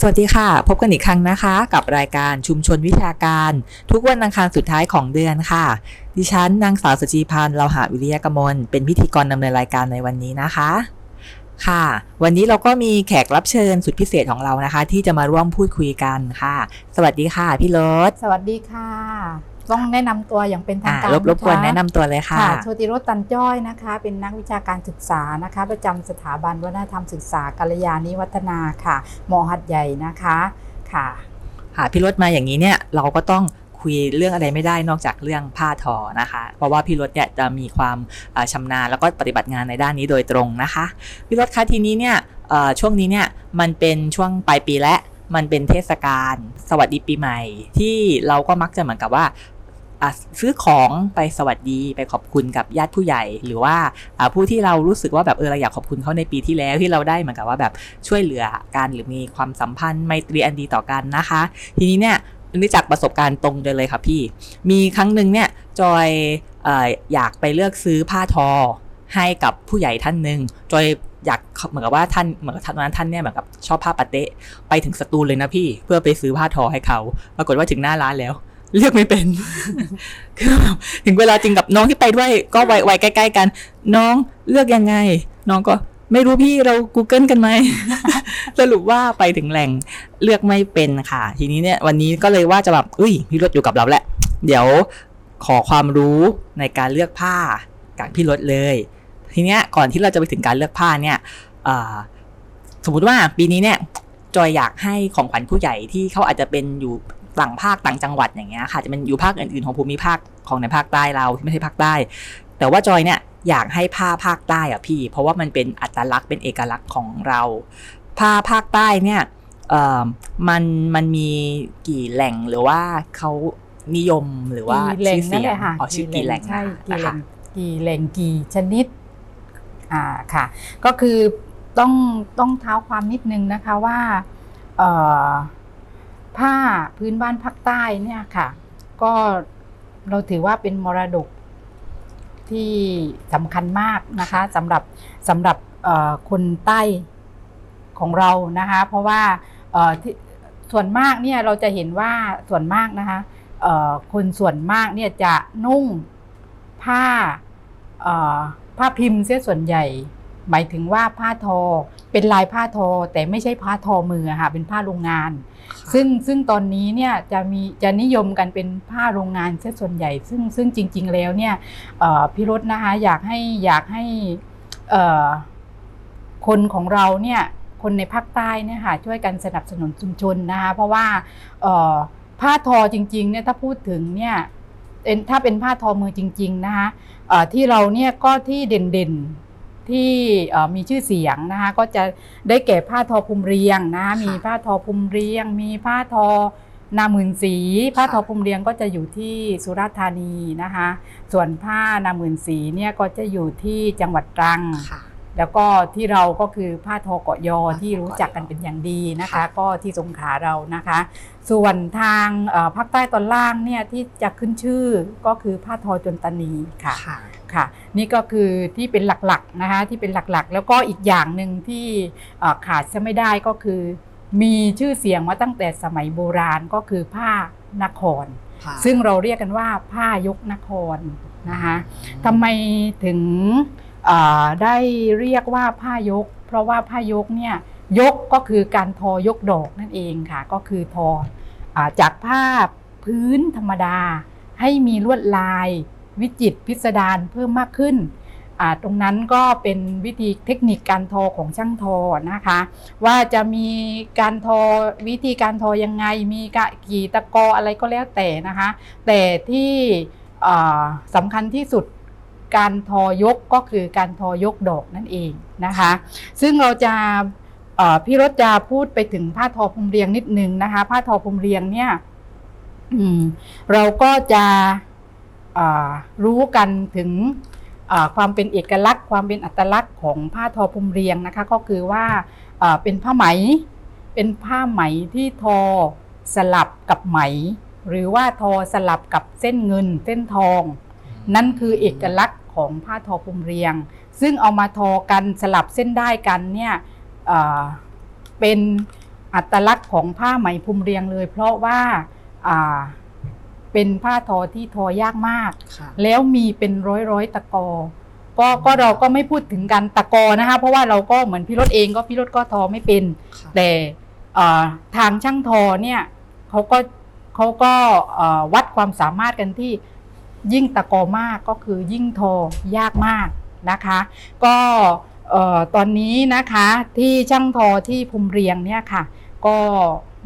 สวัสดีค่ะ พบกันอีกครั้งนะคะ กับรายการชุมชนวิชาการ ทุกวันอังคารสุดท้ายของเดือนค่ะ ดิฉันนางสาวสจีพันธ์เราหาวิริยกมลเป็นพิธีกรดำเนินรายการในวันนี้นะคะ ค่ะ วันนี้เราก็มีแขกรับเชิญสุดพิเศษของเรานะคะ ที่จะมาร่วมพูดคุยกันค่ะ สวัสดีค่ะพี่รสสวัสดีค่ะ ต้องแนะนำตัวอย่างเป็นทางอ่าการรบรบกวนคแนะนำตัวเลยค่ะค่ะโชติรสตันจ้อยนะคะ เป็นนักวิชาการศึกษานะคะ ประจำสถาบันวัฒนธรรมศึกษากัลยาณิวัฒนาค่ะมหัดใหญ่นะคะค่ะค่ะพี่รถมาอย่างนี้เนี่ยเราก็ต้องคุยเรื่องอะไรไม่ได้นอกจากเรื่องผ้าทอนะคะ เพราะว่าพี่รถเนี่ยจะมีความอ่าชำนาญแล้วก็ปฏิบัติงานในด้านนี้โดยตรงนะคะ พี่รถคะทีนี้เนี่ยเอ่อช่วงนี้เนี่ยมันเป็นช่วงปลายปีและมันเป็นเทศกาลสวัสดีปีใหม่ ที่เราก็มักจะเหมือนกับว่าอะ ซื้อของไปสวัสดีไปขอบคุณกับญาติผู้ใหญ่ หรือว่าผู้ที่เรารู้สึกว่าแบบเออเราอยากขอบคุณเขาในปีที่แล้วที่เราได้เหมือนกับว่าแบบช่วยเหลือกันหรือมีความสัมพันธ์ไมตรีอันดีต่อกันนะคะ ทีนี้เนี่ยนี่จากประสบการณ์ตรงเลยเลยค่ะพี่ มีครั้งหนึ่งเนี่ยจอยอออยากไปเลือกซื้อผ้าทอให้กับผู้ใหญ่ท่านหนึ่งจอยอยากเหมือนกับว่าท่านเหมือนกับท่านนั้นท่านเนี่ยเหมือนกับชอบผ้าปาเตะไปถึงสตูลเลยนะพี่ เพื่อไปซื้อผ้าทอให้เขา ปรากฏว่าถึงหน้าร้านแล้ว เลือกไม่เป็น คือแบบถึงเวลาจริงกับน้องที่ไปด้วย ก็วัยวัยใกล้ๆกัน น้องเลือกยังไง น้องก็ไม่รู้พี่เรา Google กันไหม สรุปว่าไปถึงแหล่งเลือกไม่เป็นค่ะ ทีนี้เนี่ยวันนี้ก็เลยว่าจะแบบอุ้ยพี่รถอยู่กับเราแหละ เดี๋ยวขอความรู้ในการเลือกผ้ากับพี่รถเลย ทีเนี้ยก่อนที่เราจะไปถึงการเลือกผ้าเนี่ยสมมุติว่าปีนี้เนี่ยจอยอยากให้ของขวัญผู้ใหญ่ที่เขาอาจจะเป็นอยู่ ต่างภาคต่างจังหวัดอย่างเงี้ยค่ะจะเป็นอยู่ภาคอื่นๆของภูมิภาคของในภาคใต้เราที่ไม่ใช่ภาคใต้ แต่ว่าจอยเนี่ยอยากให้ผ้าภาคใต้อะพี่ เพราะว่ามันเป็นอัตลักษณ์เป็นเอกลักษณ์ของเราผ้าภาคใต้เนี่ยเอ่อมันมันมีกี่แหล่งหรือว่าเขานิยมหรือว่ากี่แหล่งชื่อนั่เสีนยแหงละค่ะอ๋อชื่อกี่แหล่งใช่กี่นะแหล่คะงกี่แหล่งกี่ชนิดอ่าค่ะ ก็คือต้องต้องเท้าความนิดนึงนะคะว่าเอ่อ ผ้าพื้นบ้านภาคใต้เนี่ยค่ะ ก็เราถือว่าเป็นมรดกที่สำคัญมากนะคะสำหรับสำหรับคนใต้ของเรานะคะ เพราะว่าส่วนมากเนี่ยเราจะเห็นว่าส่วนมากนะคะคนส่วนมากเนี่ยจะนุ่งผ้าผ้าพิมพ์เสียส่วนใหญ่ หมายถึงว่าผ้าทอเป็นลายผ้าทอแต่ไม่ใช่ผ้าทอมืออะค่ะเป็นผ้าโรงงาน ซึ่งซึ่งตอนนี้เนี่ยจะมีจะนิยมกันเป็นผ้าโรงงานเสียส่วนใหญ่ ซึ่งซึ่งจริง ๆ แล้วเนี่ยเอ่อพี่รถนะคะอยากให้อยากให้เอ่อคนของเราเนี่ยคนในภาคใต้เนี่ยค่ะช่วยกันสนับสนุนชุมชนนะคะเพราะว่าเอ่อผ้าทอจริงๆเนี่ยถ้าพูดถึงเนี่ยเป็นถ้าเป็นผ้าทอมือจริง ๆนะคะเอ่อที่เราเนี่ยก็ที่เด่นๆ ที่เอ่อมีชื่อเสียงนะคะก็จะได้แก่ผ้าทอภูมิเรียงนะคะมีผ้าทอภูมิเรียง มีผ้าทอนาหมื่นสีผ้าทอภูมิเรียงก็จะอยู่ที่สุราษฎร์ธานีนะคะ ส่วนผ้านาหมื่นสีเนี่ยก็จะอยู่ที่จังหวัดตรังค่ะแล้วก็ที่เราก็คือผ้าทอเกาะยอผ้าทอที่รู้จักกันเป็นอย่างดีนะคะค่ะก็ที่สงขลาเรานะคะ ส่วนทางเอ่อภาคใต้ตอนล่างเนี่ยที่จะขึ้นชื่อก็คือผ้าทอจนตานีค่ะ ค่ะค่ะ นี่ก็คือที่เป็นหลักๆนะคะที่เป็นหลักๆ แล้วก็อีกอย่างหนึ่งที่เอ่อขาดจะไม่ได้ก็คือ มีชื่อเสียงมาตั้งแต่สมัยโบราณก็คือผ้านคร ซึ่งเราเรียกกันว่าผ้ายกนครนะคะทำไมถึงเอ่อได้เรียกว่าผ้ายก เพราะว่าผ้ายกเนี่ยยกก็คือการทอยกดอกนั่นเองค่ะ ก็คือทออาจากผ้าพื้นธรรมดาให้มีลวดลาย วิจิตพิสดารเพิ่มมากขึ้น ตรงนั้นก็เป็นวิธีเทคนิคการทอของช่างทอนะคะ ว่าจะมีการทอวิธีการทอยังไง มีกะกี่ตะกออะไรก็แล้วแต่นะคะ แต่ที่สำคัญที่สุดการทอยกก็คือการทอยกดอกนั่นเองนะคะ ซึ่งเราจะพี่รถจะพูดไปถึงผ้าทอพรมเรียงนิดนึงนะคะ ผ้าทอพรมเรียงเนี่ยเราก็จะ รู้กันถึงเอ่อความเป็นเอกลักษณ์ ความเป็นอัตลักษณ์ของผ้าทอพรมเรียงนะคะ ก็คือว่าเอ่อเป็นผ้าไหม เป็นผ้าไหมที่ทอสลับกับไหม หรือว่าทอสลับกับเส้นเงิน เส้นทอง นั่นคือเอกลักษณ์ของผ้าทอภูมิเรียง ซึ่งเอามาทอกันสลับเส้นได้กันเนี่ยเอ่อเป็นอัตลักษณ์ของผ้าไหมพรมเรียงเลย เพราะว่าอ่า เป็นผ้าทอที่ทอยากมาก ค่ะ แล้วมีเป็นร้อยร้อยๆตะกอ ก็ก็เราก็ไม่พูดถึงกันตะกอนะคะ เพราะว่าเราก็เหมือนพี่รถเองก็พี่รถก็ทอไม่เป็นแต่เอ่อทางช่างทอเนี่ยเขาก็เขาก็เอ่อวัดความสามารถกันที่ยิ่งตะกอมากก็คือยิ่งทอยากมากนะคะ ก็เอ่อตอนนี้นะคะที่ช่างทอที่ภูมิเรียงเนี่ยค่ะ ก็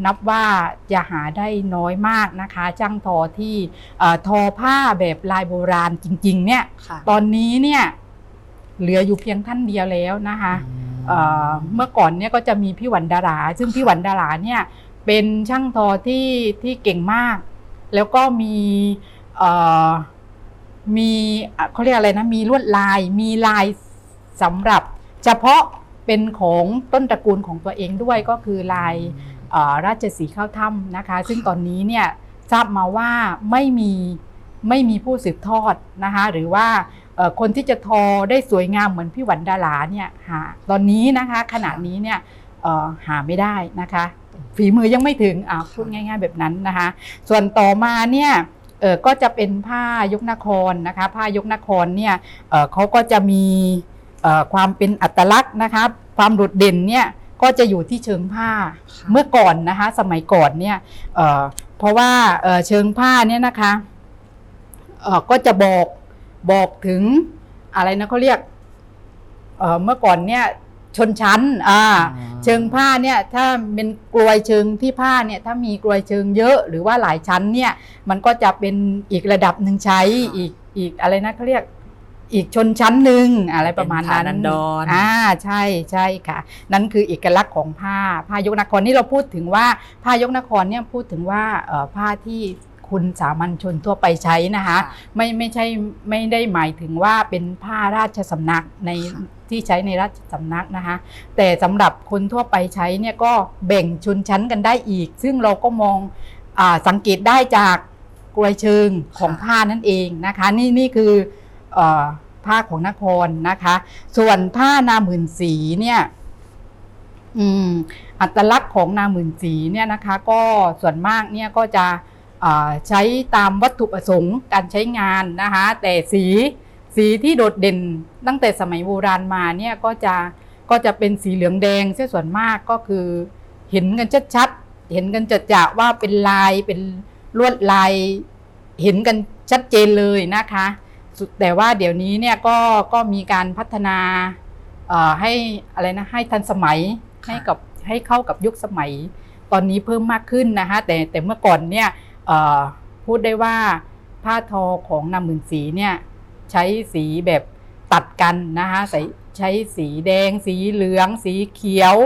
นับว่าจะหาได้น้อยมากนะคะช่างทอที่เอ่อทอผ้าแบบลายโบราณจริง ๆ เนี่ยค่ะตอนนี้เนี่ยเหลืออยู่เพียงท่านเดียวแล้วนะคะเอ่อเมื่อก่อนเนี่ยก็จะมีพี่หวันดารา ซึ่งพี่หวันดาราเนี่ยเป็นช่างทอที่ที่เก่งมาก แล้วก็มีเอ่อมีอะเขาเรียกอะไรนะมีลวดลายมีลายสำหรับ เฉพาะเป็นของต้นตระกูลของตัวเองด้วยก็คือลายเอ่อ ราชสีห์ข้าวถ้ำนะคะ ซึ่งตอนนี้เนี่ยทราบมาว่าไม่มีไม่มีผู้สืบทอดนะคะหรือว่าเอ่อคนที่จะทอได้สวยงามเหมือนพี่หวันดาราเนี่ยหาตอนนี้นะคะขณะนี้เนี่ยเอ่อหาไม่ได้นะคะ ฝีมือยังไม่ถึงอ่าพูดง่าย ๆ แบบนั้นนะคะ ส่วนต่อมาเนี่ยเออก็จะเป็นผ้ายกนครนะคะ ผ้ายกนครเนี่ยเอ่อเขาก็จะมีเอ่อความเป็นอัตลักษณ์นะคะ ความโดดเด่นเนี่ย ก็จะอยู่ที่เชิงผ้าเมื่อก่อนนะคะ สมัยก่อนเนี่ยเอ่อเพราะว่าเอ่อเชิงผ้าเนี่ยนะคะเอ่อก็จะบอกบอกถึงอะไรนะเขาเรียกเอ่อเมื่อก่อนเนี่ยชนชั้นอ่าเชิงผ้าเนี่ยถ้าเป็นกลวยเชิงที่ผ้าเนี่ยถ้ามีกลวยเชิงเยอะหรือว่าหลายชั้นเนี่ยมันก็จะเป็นอีกระดับหนึ่งใช้ค่ะอีกอีกอะไรนะเขาเรียก อีกชนชั้นหนึ่งอะไรประมาณนั้นเป็นฐานันดรอ่าใช่ใช่ค่ะ นั่นคือเอกลักษณ์ของผ้าผ้ายกนครนี่เราพูดถึงว่าผ้ายกนครเนี่ยพูดถึงว่าเอ่อผ้าที่คุณสามัญชนทั่วไปใช้นะคะไม่ไม่ใช่ไม่ได้หมายถึงว่าเป็นผ้าราชสำนักในค่ะที่ใช้ในราชสำนักนะคะแต่สำหรับคนทั่วไปใช้เนี่ยก็แบ่งชนชั้นกันได้อีก ซึ่งเราก็มองอาสังเกตได้จากกลวยเชิงของค่ะผ้านั่นเองนะคะ นี่นี่คือเออ ผ้าของนครนะคะ ส่วนผ้านาหมื่นสีเนี่ยอัตลักษณ์ของนาหมื่นสีเนี่ยนะคะ ก็ส่วนมากเนี่ยก็จะใช้ตามวัตถุประสงค์การใช้งานนะคะ แต่สีสีที่โดดเด่นตั้งแต่สมัยโบราณมาเนี่ยก็จะก็จะเป็นสีเหลืองแดงเสียส่วนมากก็คือเห็นกันชัดๆเห็นกันจัดจะว่าเป็นลายเป็นลวดลาย เห็นกันชัดเจนเลยนะคะ แต่ว่าเดี๋ยวนี้เนี่ยก็ก็มีการพัฒนาให้อะไรนะให้ทันสมัยให้กับให้เข้ากับยุคสมัย ตอนนี้เพิ่มมากขึ้นนะคะแต่แต่เมื่อก่อนเนี่ยพูดได้ว่าผ้าทอของนำหมื่นสีเนี่ยใช้สีแบบตัดกันนะคะใส่ใช้สีแดง สีเหลือง สีเขียว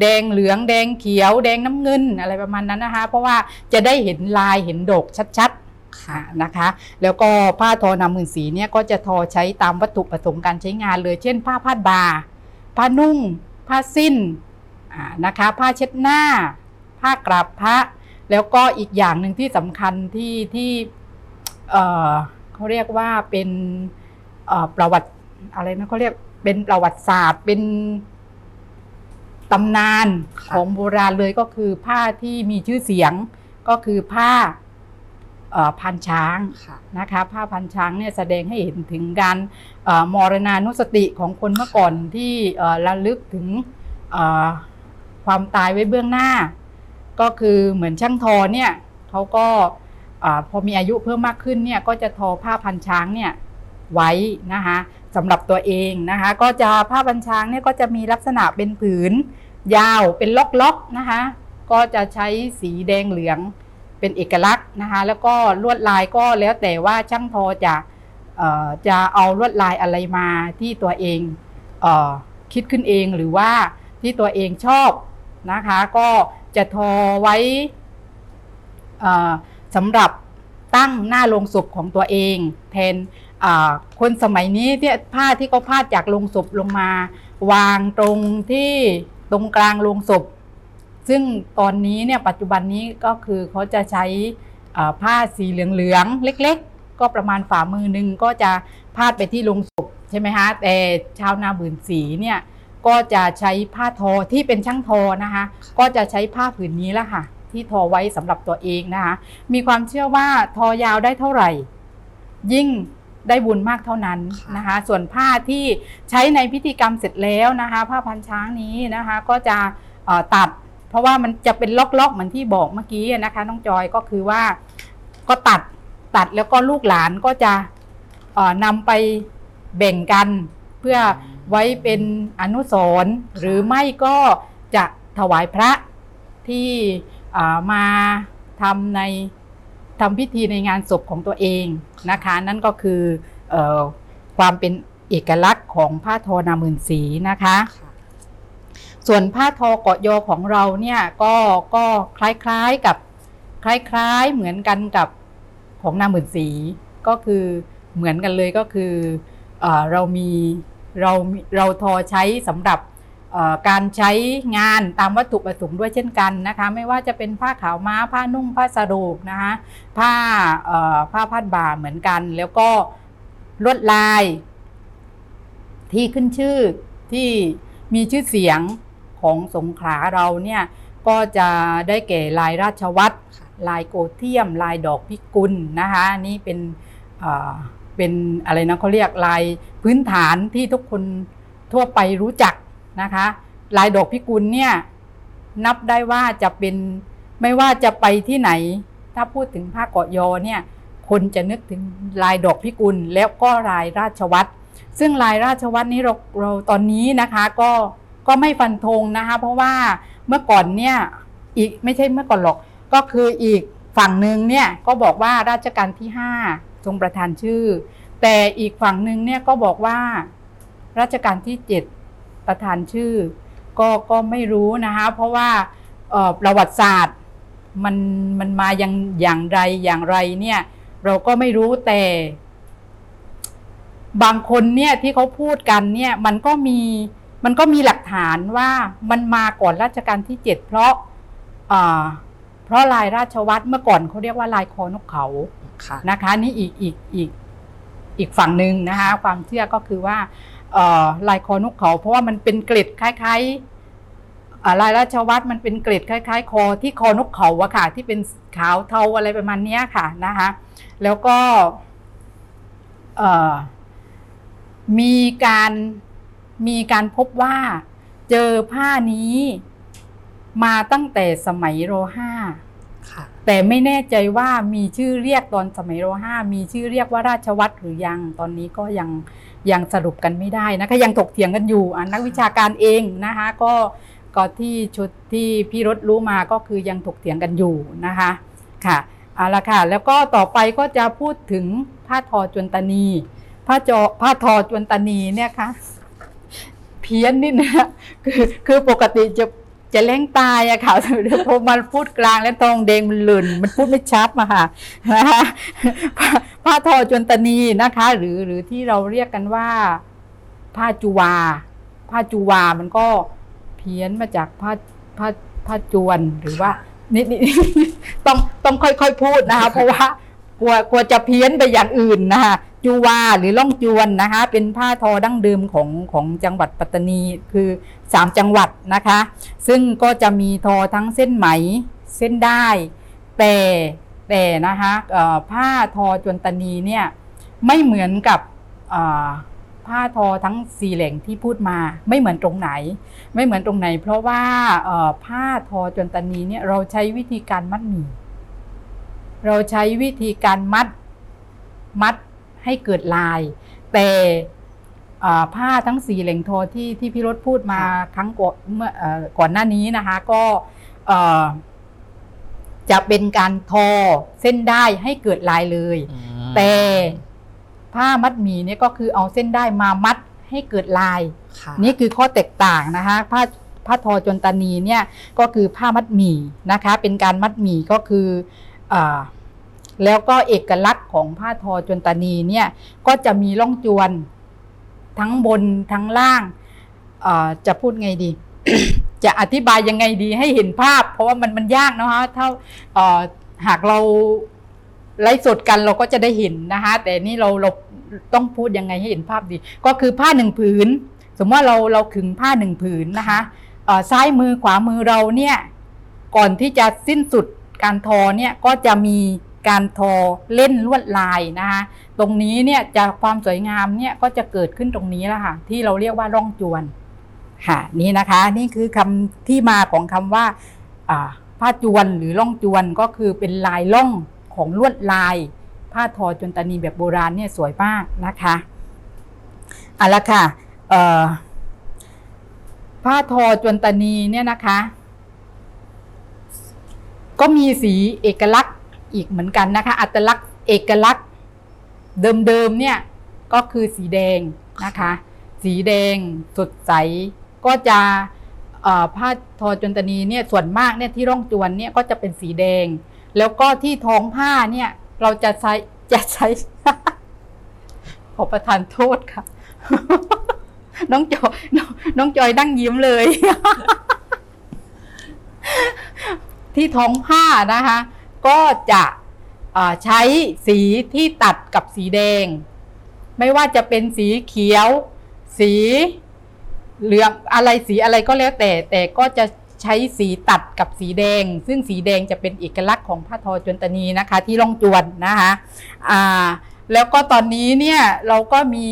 แดงเหลือง แดงเขียว แดงน้ำเงินอะไรประมาณนั้นนะคะ เพราะว่าจะได้เห็นลายเห็นดกชัดๆ ค่ะนะคะ แล้วก็ผ้าทอนำหมื่นสีเนี่ยก็จะทอใช้ตามวัตถุประสงค์การใช้งานเลย เช่น ผ้าพาดบ่าผ้านุ่ง ผ้าสิ้นอ่านะคะ ผ้าเช็ดหน้า ผ้ากราบพระ แล้วก็อีกอย่างหนึ่งที่สำคัญที่ที่เอ่อเขาเรียกว่าเป็นเอ่อประวัติอะไรนะเขาเรียกเป็นประวัติศาสตร์เป็นตำนานค่ะของโบราณเลยก็คือผ้าที่มีชื่อเสียงก็คือผ้าเอ่อ พันช้างค่ะนะคะผ้าพันช้างเนี่ยแสดงให้เห็นถึงการเอ่อมรณานุสติของคนเมื่อก่อนที่เอ่อระลึกถึงเอ่อความตายไว้เบื้องหน้า ก็คือเหมือนช่างทอเนี่ยเขาก็อาพอมีอายุเพิ่มมากขึ้นเนี่ยก็จะทอผ้าพันช้างเนี่ยไว้นะคะสำหรับตัวเองนะคะก็จะผ้าพันช้างเนี่ยก็จะมีลักษณะเป็นผืนยาวเป็นล็อกๆนะคะก็จะใช้สีแดงเหลือง เป็นเอกลักษณ์นะคะแล้วก็ลวดลายก็แล้วแต่ว่าช่างทอจะเอ่อจะเอาลวดลายอะไรมาที่ตัวเองเออคิดขึ้นเองหรือว่าที่ตัวเองชอบนะคะก็จะทอไว้สำหรับตั้งหน้าโลงศพของตัวเอง แทนคนสมัยนี้ที่ผ้าที่เขาพาดจากโลงศพลงมา วางตรงที่ตรงกลางโลงศพ ซึ่งตอนนี้เนี่ยปัจจุบันนี้ก็คือเขาจะใช้อ่าผ้าสีเหลืองๆ เล็กๆ ก็ประมาณฝ่ามือหนึ่งก็จะพาดไปที่โลงศพใช่ไหมคะแต่ชาวนาบืนสีเนี่ยก็จะใช้ผ้าทอที่เป็นช่างทอนะคะ ก็จะใช้ผ้าผืนนี้แหละค่ะ ที่ทอไว้สำหรับตัวเองนะคะ มีความเชื่อว่าทอยาวได้เท่าไหร่ ยิ่งได้บุญมากเท่านั้นค่ะนะคะ ส่วนผ้าที่ใช้ในพิธีกรรมเสร็จแล้วนะคะ ผ้าพันช้างนี้นะคะ ก็จะเอ่อตัด เพราะว่ามันจะเป็นล็อกๆเหมือนที่บอกเมื่อกี้นะคะน้องจอยก็คือว่าก็ตัดตัดแล้วก็ลูกหลานก็จะนำไปแบ่งกัน เพื่อไว้เป็นอนุสรณ์หรือไม่ก็จะถวายพระที่มาทำในทำพิธีในงานศพของตัวเองนะคะ นั่นก็คืออความเป็นเอกลักษณ์ของผ้าทอนามืนสีนะคะ ส่วนผ้าทอเกาะยอของเราเนี่ยก็ก็คล้ายๆกับคล้ายๆเหมือนกันกับของนางหมื่นสีก็คือเหมือนกันเลยก็คือเอเรามีเราเราทอใช้สำหรับการใช้งานตามวัตถุประสงค์ด้วยเช่นกันนะคะ ไม่ว่าจะเป็นผ้าขาวม้าผ้านุ่งผ้าสรูปนะคะผ้าผ้าพัดบ่าเหมือนกัน แล้วก็ลวดลาย ที่ขึ้นชื่อที่มีชื่อเสียง ของสงขลาเราเนี่ยก็จะได้แก่ลายราชวัตรค่ะลายโกเทียม ลายดอกพิกุลนะคะนี่เป็นเอ่อเป็นอะไรนะเขาเรียกลายพื้นฐานที่ทุกคนทั่วไปรู้จักนะคะ ลายดอกพิกุลเนี่ยนับได้ว่าจะเป็นไม่ว่าจะไปที่ไหน ถ้าพูดถึงผ้าเกาะยอเนี่ยคนจะนึกถึงลายดอกพิกุลแล้วก็ลายราชวัตรซึ่งลายราชวัตรนี้เราเราตอนนี้นะคะก็ ก็ไม่ฟันธงนะคะ เพราะว่าเมื่อก่อนเนี่ยอีกไม่ใช่เมื่อก่อนหรอก ก็คืออีกฝั่งหนึ่งเนี่ยก็บอกว่าราชการที่5ทรงประทานชื่อ แต่อีกฝั่งหนึ่งเนี่ยก็บอกว่ารัชกาลที่7ประทานชื่อ ก็ก็ไม่รู้นะคะ เพราะว่าเอ่อประวัติศาสตร์มันมันมาอย่างอย่างไรอย่างไรเนี่ย เราก็ไม่รู้แต่ บางคนเนี่ยที่เขาพูดกันเนี่ย มันก็มี มันก็มีหลักฐานว่ามันมาก่อนรัชกาลที่7เพราะอ่าเพราะลายราชวัตรเมื่อก่อนเขาเรียกว่าลายคอนกเขาค่ะนะคะ นี่อีกอีกอีกอีกฝั่งหนึ่งนะคะ ความเชื่อก็คือว่าเอ่อลายคอนกเขา เพราะว่ามันเป็นเกล็ดคล้ายๆอ่าลายราชวัตรมันเป็นเกล็ดคล้าย ๆ คอที่คอนกเขาอะค่ะ ที่เป็นขาวเทาอะไรประมาณเนี้ยค่ะนะคะ แล้วก็เอ่อมีการ มีการพบว่าเจอผ้านี้มาตั้งแต่สมัยโรห้าค่ะแต่ไม่แน่ใจว่ามีชื่อเรียกตอนสมัยรห้ามีชื่อเรียกว่าราชวัตรหรือยังตอนนี้ก็ยังยังสรุปกันไม่ได้นะคะยังถกเถียงกันอยู่อะนักวิชาการเองนะคะก็ก็ที่ชุดที่พี่รถรู้มาก็คือยังถกเถียงกันอยู่นะคะค่ะเอาละค่ะแล้วก็ต่อไปก็จะพูดถึงผ้าทอจวนตานีผ้าจอผ้าทอจวนตานีเนี่ยค่ะเพี้ยนนิดนะ คือคือปกติจะจะเล่งตายอะค่ะเพอมันพูดกลางแล้วตรงเดงมันหลุนมันพูดไม่ชัดมาค่ะนะคะผ้าผ้าทอจวนตนีนะคะ หรือหรือที่เราเรียกกันว่าผ้าจูวาผ้าจูวามันก็เพี้ยนมาจากผ้าผ้าผ้าจวนหรือว่านิดนิดต้องต้องค่อยๆพูดนะคะ เพราะว่ากลัวกลัวจะเพี้ยนไปอย่างอื่นนะคะ จูวาหรือล่องจวนนะคะ เป็นผ้าทอดั้งเดิมของของจังหวัดปัตตานีคือสามจังหวัดนะคะ ซึ่งก็จะมีทอทั้งเส้นไหมเส้นได้แต่แต่นะคะผ้าทอจวนตานีเนี่ยไม่เหมือนกับผ้าทอทั้งสี่แหล่งที่พูดมาไม่เหมือนตรงไหน ไม่เหมือนตรงไหน เพราะว่าผ้าทอจวนตานีเนี่ยเราใช้วิธีการมัดหมี่เราใช้วิธีการมัดมัด ให้เกิดลาย แต่อ่าผ้าทั้งสี่แหล่งทอที่ที่พี่รถพูดมาครั้งก่อนเมื่อเอ่อก่อนหน้านี้นะคะ ก็เอ่อจะเป็นการทอเส้นได้ให้เกิดลายเลย แต่ผ้ามัดหมี่เนี่ยก็คือเอาเส้นได้มามัดให้เกิดลายค่ะนี่คือข้อแตกต่างนะคะผ้าผ้าทอจนตานีเนี่ยก็คือผ้ามัดหมี่นะคะ เป็นการมัดหมี่ก็คืออา แล้วก็เอกลักษณ์ของผ้าทอจนตานีเนี่ยก็จะมีร่องจวนทั้งบนทั้งล่างจะพูดไงดี จะอธิบายยังไงดีให้เห็นภาพ เพราะว่ามันมันยากนะคะถ้าหากเราไลฟ์สดกันเราก็จะได้เห็นนะคะแต่นี่เราเราต้องพูดยังไงให้เห็นภาพดี ก็คือผ้าหนึ่งผืน สมมติว่าเราเราขึงผ้าหนึ่งผืนนะคะซ้ายมือขวามือเราเนี่ยก่อนที่จะสิ้นสุดการทอเนี่ยก็จะมี การทอเล่นลวดลายนะคะตรงนี้เนี่ยจะความสวยงามเนี่ยก็จะเกิดขึ้นตรงนี้แล้วค่ะที่เราเรียกว่าร่องจวนค่ะนี่นะคะนี่คือคำที่มาของคำว่าอ่าผ้าจวนหรือร่องจวนก็คือเป็นลายล่องของลวดลาย ผ้าทอจนตานีแบบโบราณเนี่ยสวยมากนะคะเอาละค่ะผ้าทอจนตานีเนี่ยนะคะ ก็มีสีเอกลักษณ์ อีกเหมือนกันนะคะ อัตลักษณ์เอกลักษณ์เดิมๆเนี่ยก็คือสีแดงนะคะ สีแดงสดใสก็จะผ้าทอจนตนีเนี่ยส่วนมากเนี่ยที่ร่องจวนเนี่ยก็จะเป็นสีแดง แล้วก็ที่ท้องผ้าเนี่ยเราจะใช้จะใช้ ขอประทานโทษค่ะ น้องจอยน้องน้องจอยนั่งยิ้มเลย ที่ท้องผ้านะคะ ก็จะใช้สีที่ตัดกับสีแดง ไม่ว่าจะเป็นสีเขียว สีเหลืองอะไรสีอะไรก็แล้วแต่ แต่ก็จะใช้สีตัดกับสีแดง ซึ่งสีแดงจะเป็นเอกลักษณ์ของผ้าทอจนตนีนะคะ ที่ล่องจวนนะคะอ่าแล้วก็ตอนนี้เนี่ยเราก็มี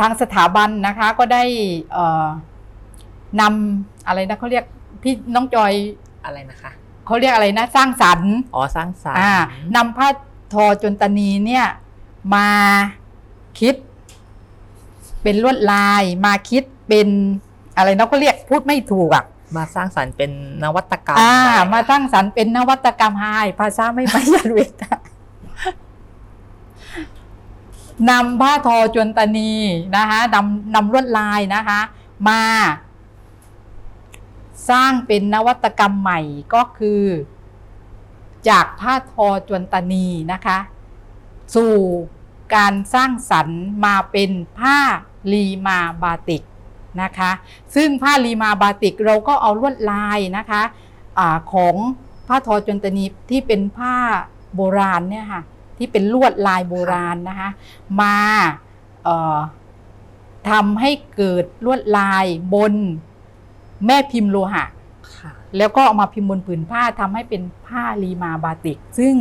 ทางสถาบันนะคะก็ได้นำอะไรนะเขาเรียกพี่น้องจอยอะไรนะคะ เขาเรียกอะไรนะสร้างสรรค์อ๋อสร้างสรรค์อ่านำผ้าทอจนตานีเนี่ยมาคิด เป็นลวดลายมาคิดเป็นอะไรนะเขาเรียกพูดไม่ถูกอะมาสร้างสรรค์เป็นนวัตกรรมอ่าอะไรมาสร้างสรรค์เป็นนวัตกรรมไฮภาษาไม่ประหยัดเวทนำผ้าทอจนตานีนะคะนำนำลวดลายนะคะ มา สร้างเป็นนวัตกรรมใหม่ก็คือ จากผ้าทอจวนตานีนะคะ สู่การสร้างสรรค์มาเป็นผ้าลีมาบาติกนะคะ ซึ่งผ้าลีมาบาติกเราก็เอาลวดลายนะคะอาของผ้าทอจวนตานีที่เป็นผ้าโบราณเนี่ยค่ะที่เป็นลวดลายโบราณนะคะ มาทำให้เกิดลวดลายบน แม่พิมพ์โลหะค่ะแล้วก็เอามาพิมพ์บนผืนผ้าทำให้เป็นผ้าลีมาบาติก ซึ่ง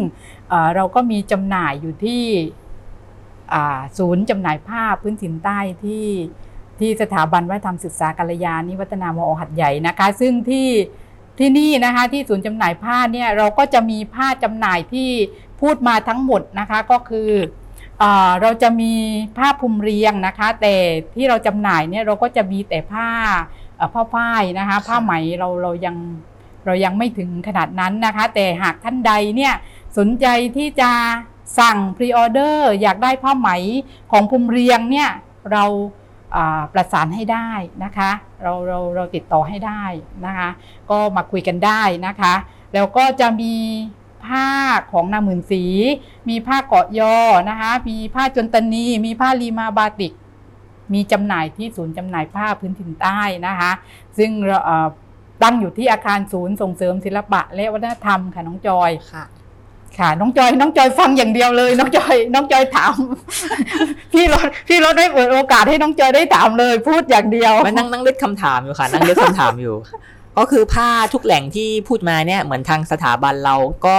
เอ่อเราก็มีจำหน่ายอยู่ที่อ่าศูนย์จำหน่ายผ้าพื้นถิ่นใต้ที่ที่สถาบันวัฒนธรรมศึกษากัลยาณิวัฒนามอหัดใหญ่นะคะ ซึ่งที่ที่นี่นะคะที่ศูนย์จำหน่ายผ้าเนี่ยเราก็จะมีผ้าจำหน่ายที่พูดมาทั้งหมดนะคะก็คือเออเราจะมีผ้าภูมิเรียงนะคะ แต่ที่เราจำหน่ายเนี่ยเราก็จะมีแต่ผ้าเอ่อ ผ้าฝ้ายนะคะ ผ้าไหมเราเรายังเรายังไม่ถึงขนาดนั้นนะคะ แต่หากท่านใดเนี่ยสนใจที่จะสั่งพรีออเดอร์อยากได้ผ้าไหมของภูมิเรียงเนี่ยเราอ่าประสานให้ได้นะคะ เราเราเราติดต่อให้ได้นะคะ ก็มาคุยกันได้นะคะ แล้วก็จะมีผ้าของนาหมื่นสี มีผ้าเกาะยอนะคะ มีผ้าจนตนี มีผ้าลีมาบาติก มีจำหน่ายที่ศูนย์จำหน่ายผ้าพื้นถิ่นใต้นะคะ ซึ่งเราเอ่อตั้งอยู่ที่อาคารศูนย์ส่งเสริมศิลปะ และวัฒนธรรมค่ะน้องจอยค่ะค่ะน้องจอยน้องจอยฟังอย่างเดียวเลย น้องจอย น้องจอยถามพี่รถพี่รถได้เปิดโอกาสให้น้องจอยได้ถามเลย พูดอย่างเดียวมานั่งนั่งเลือกคำถามอยู่ค่ะ นั่งเลือกคำถามอยู่ ก็คือผ้าทุกแหล่งที่พูดมาเนี่ยเหมือนทางสถาบันเราก็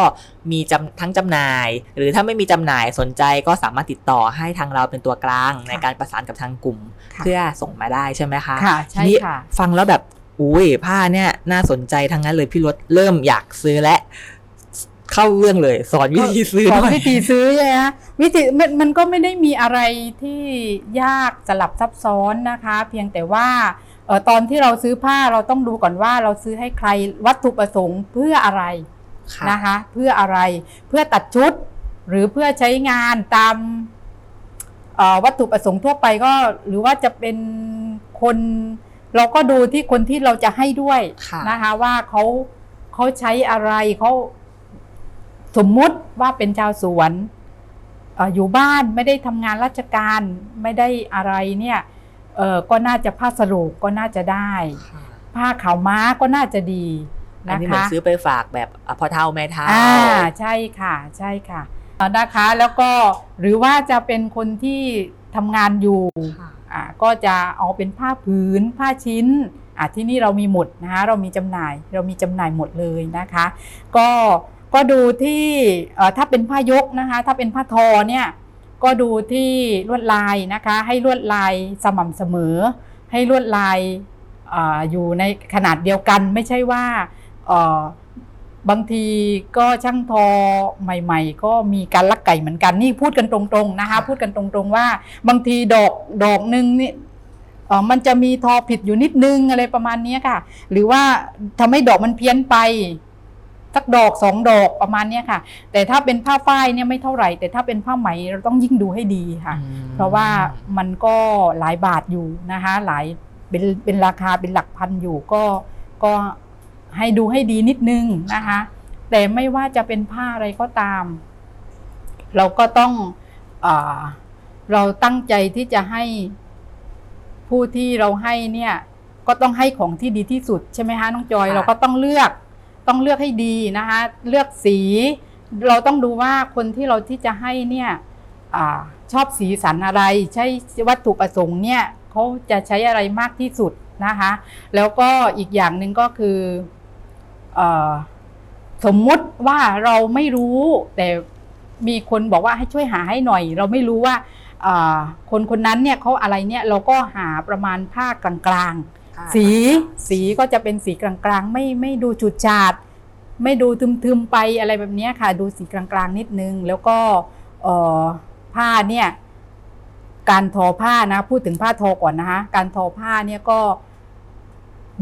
มีจำทั้งจำหน่าย หรือถ้าไม่มีจำหน่ายสนใจก็สามารถติดต่อให้ทางเราเป็นตัวกลาง ในการประสานกับทางกลุ่มค่ะเพื่อส่งมาได้ใช่ไหมคะค่ะใช่ทีนี้ค่ะฟังแล้วแบบอุ้ยผ้าเนี่ยน่าสนใจทั้งนั้นเลยพี่รถเริ่มอยากซื้อและเข้าเรื่องเลย สอนวิธีซื้อสอนหน่อยวิธีซื้อใช่ไหมคะวิธีมันมันก็ไม่ได้มีอะไรที่ยากสลับซับซ้อนนะคะ เพียงแต่ว่าเอ่อ ตอนที่เราซื้อผ้าเราต้องดูก่อนว่าเราซื้อให้ใครวัตถุประสงค์เพื่ออะไรค่ะนะคะ เพื่ออะไรเพื่อตัดชุด หรือเพื่อใช้งานตามเอ่อวัตถุประสงค์ทั่วไปก็ หรือว่าจะเป็นคน เราก็ดูที่คนที่เราจะให้ด้วยค่ะนะคะ ว่าเขาเขาใช้อะไรเขาสมมุติว่าเป็นชาวสวนเอ่ออยู่บ้านไม่ได้ทำงานราชการไม่ได้อะไรเนี่ย เออก็น่าจะผ้าสรุปก็น่าจะได้ค่ะผ้าขาวม้าก็น่าจะดีอันนะนี้เหมือคะนซื้อไปฝากแบบอะพ่อเท่าแม่เท่าอ่าใช่ค่ะใช่ค่ะเอ่อนะคะแล้วก็หรือว่าจะเป็นคนที่ทำงานอยู่ค่ะอ่าก็จะเอาเป็นผ้าผืนผ้าชิ้นอ่าที่นี่เรามีหมดนะคะเรามีจำหน่ายเรามีจำหน่ายหมดเลยนะคะ ก็ก็ดูที่เอ่อถ้าเป็นผ้ายกนะคะ ถ้าเป็นผ้าทอเนี่ย ก็ดูที่ลวดลายนะคะ ให้ลวดลายสม่ำเสมอ ให้ลวดลายอาอยู่ในขนาดเดียวกันไม่ใช่ว่าเอ่อบางทีก็ช่างทอใหม่ ๆ ก็มีการลักไก่เหมือนกันนี่พูดกันตรงๆนะคะค่ะพูดกันตรงๆว่า บางทีดอกดอกหนึ่งนี่เอ่อมันจะมีทอผิดอยู่นิดนึงอะไรประมาณเนี้ยค่ะ หรือว่าทำให้ดอกมันเพี้ยนไป สักดอกสองดอกประมาณเนี้ยค่ะ แต่ถ้าเป็นผ้าฝ้ายเนี่ยไม่เท่าไหร่ แต่ถ้าเป็นผ้าไหมเราต้องยิ่งดูให้ดีค่ะอืมเพราะว่ามันก็หลายบาทอยู่นะคะ หลายเป็นเป็นราคาเป็นหลักพันอยู่ก็ก็ให้ดูให้ดีนิดนึงนะคะ แต่ไม่ว่าจะเป็นผ้าอะไรก็ตาม เราก็ต้องอาเราตั้งใจที่จะให้ผู้ที่เราให้เนี่ย ก็ต้องให้ของที่ดีที่สุดใช่ไหมคะน้องจอยค่ะเราก็ต้องเลือก ต้องเลือกให้ดีนะคะ เลือกสี เราต้องดูว่าคนที่เราที่จะให้เนี่ยอชอบสีสันอะไร ใช้วัตถุประสงค์เนี่ยเขาจะใช้อะไรมากที่สุดนะคะ แล้วก็อีกอย่างหนึ่งก็คืออสมมุติว่าเราไม่รู้แต่มีคนบอกว่าให้ช่วยหาให้หน่อย เราไม่รู้ว่าอ่าคนคนนั้นเนี่ยเขาอะไรเนี่ยเราก็หาประมาณผ้ากลางๆ สีสีก็จะเป็นสีกลางๆ ไม่ไม่ดูจุดจาด ไม่ดูทึมๆไปอะไรแบบนี้ค่ะ ดูสีกลางๆนิดนึง แล้วก็ผ้าเนี่ยการทอผ้านะ พูดถึงผ้าทอก่อนนะคะ การทอผ้าเนี่ยก็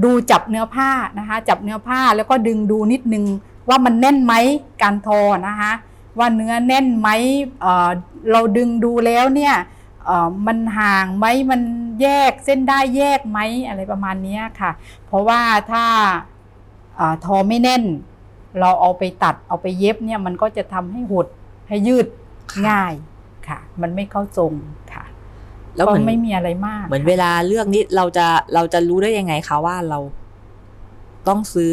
ดูจับเนื้อผ้านะคะ จับเนื้อผ้าแล้วก็ดึงดูนิดนึงว่ามันแน่นไหมการทอนะคะ ว่าเนื้อแน่นไหมเเราดึงดูแล้วเนี่ย มันห่างไหมมันแยกเส้นได้แยกไหมอะไรประมาณเนี้ยค่ะ เพราะว่าถ้าอาทอไม่แน่น เราเอาไปตัดเอาไปเย็บเนี่ยมันก็จะทำให้หดให้ยืดค่ะง่ายค่ะ มันไม่เข้าทรงค่ะ แล้วก็เหมือนไม่มีอะไรมาก เหมือนเวลาเลือกนี่เราจะเราจะรู้ได้ยังไงคะว่าเราต้องซื้อ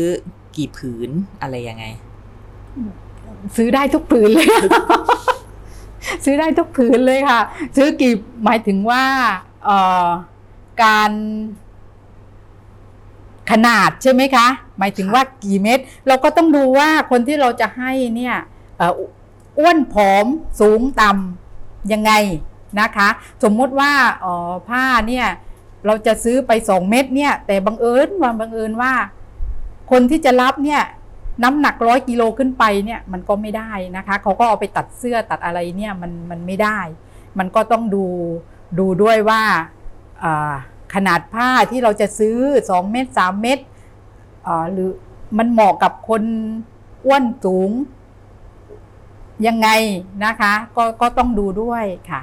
กี่ผืนอะไรยังไง ซื้อได้ทุกผืนเลย ซื้อได้ทุกผืนเลยค่ะ ซื้อกี่หมายถึงว่าการขนาดใช่ไหมคะ หมายถึงว่ากี่เม็ดเราก็ต้องดูว่าคนที่เราจะให้เนี่ยอ้วนผอมสูงต่ำยังไงนะคะ สมมติว่าผ้าเนี่ยเราจะซื้อไปสองเม็ดเนี่ย แต่บังเอิญว่าบังเอิญว่า คนที่จะรับเนี่ย น้ำหนักร้อยกิโลขึ้นไปเนี่ยมันก็ไม่ได้นะคะเขาก็เอาไปตัดเสื้อตัดอะไรเนี่ยมันมันไม่ได้ มันก็ต้องดูดูด้วยว่าขนาดผ้าที่เราจะซื้อ 2 เม็ด3เม็ดอ่าหรือมันเหมาะกับคนอ้วนสูงยังไงนะคะ ก็ก็ต้องดูด้วยค่ะ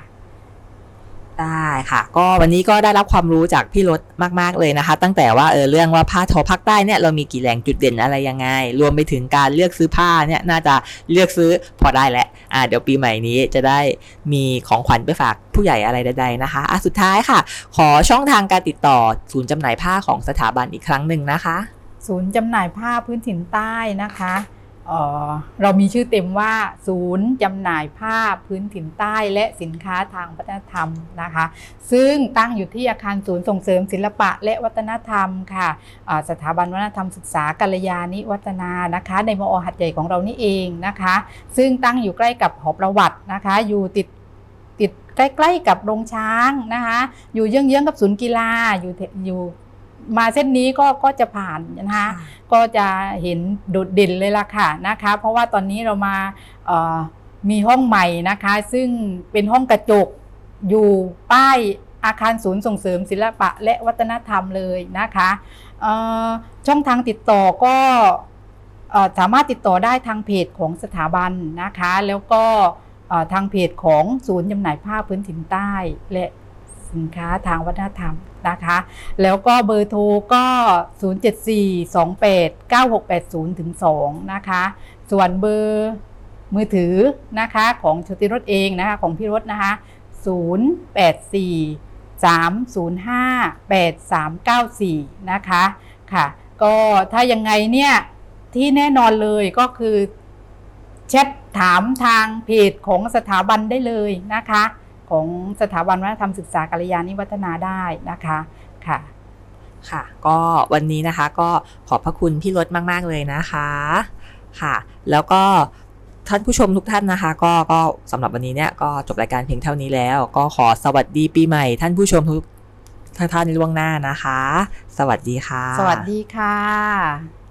ได้ค่ะ ก็วันนี้ก็ได้รับความรู้จากพี่รถมาก ๆ เลยนะคะ ตั้งแต่ว่าเออเรื่องว่าผ้าทอภาคใต้เนี่ยเรามีกี่แหล่งจุดเด่นอะไรยังไง รวมไปถึงการเลือกซื้อผ้าเนี่ยน่าจะเลือกซื้อพอได้แหละอ่าเดี๋ยวปีใหม่นี้จะได้มีของขวัญไปฝากผู้ใหญ่อะไรใดๆนะคะอะสุดท้ายค่ะ ขอช่องทางการติดต่อศูนย์จำหน่ายผ้าของสถาบันอีกครั้งหนึ่งนะคะ ศูนย์จำหน่ายผ้าพื้นถิ่นใต้นะคะ เรามีชื่อเต็มว่า ศูนย์จำหน่ายผ้าพื้นถิ่นใต้และสินค้าทางวัฒนธรรมนะคะ ซึ่งตั้งอยู่ที่อาคารศูนย์ส่งเสริมศิลปะและวัฒนธรรมค่ะสถาบันวัฒนธรรมศึกษากัลยาณิวัฒนานะคะ ในมอหัดใหญ่ของเรานี่เองนะคะ ซึ่งตั้งอยู่ใกล้กับหอประวัตินะคะ อยู่ติดติดใกล้ๆกับโรงช้างนะคะ อยู่เยื้องๆกับศูนย์กีฬาอยู่อยู่ มาเส้นนี้ก็ก็จะผ่านนะคะก็จะเห็นโดดเด่นเลยล่ะค่ะนะคะ เพราะว่าตอนนี้เรามาเอ่อมีห้องใหม่นะคะ ซึ่งเป็นห้องกระจกอยู่ป้ายอาคารศูนย์ส่งเสริมศิลปะและวัฒนธรรมเลยนะคะเอ่อช่องทางติดต่อก็เอ่อสามารถติดต่อได้ทางเพจของสถาบันนะคะ แล้วก็เอ่อทางเพจของศูนย์จำหน่ายผ้าพื้นถิ่นใต้และ สินค้าทางวัฒนธรรมนะคะ แล้วก็เบอร์โทรก็ 074289680ถึง2นะคะ ส่วนเบอร์มือถือนะคะของชติรถเองนะคะของพี่รถนะคะ 0843058394 นะคะค่ะก็ถ้ายังไงเนี่ยที่แน่นอนเลยก็คือแชทถามทางเพจของสถาบันได้เลยนะคะ ของสถาบันวัฒนธรรมศึกษากัลยาณิวัฒนาได้นะคะค่ะค่ะ ก็วันนี้นะคะก็ขอบพระคุณพี่รถมาก ๆ เลยนะคะค่ะ แล้วก็ท่านผู้ชมทุกท่านนะคะ ก็ก็สำหรับวันนี้เนี่ยก็จบรายการเพียงเท่านี้แล้ว ก็ขอสวัสดีปีใหม่ ท่านผู้ชมทุกท่านในล่วงหน้านะคะ สวัสดีค่ะ สวัสดีค่ะ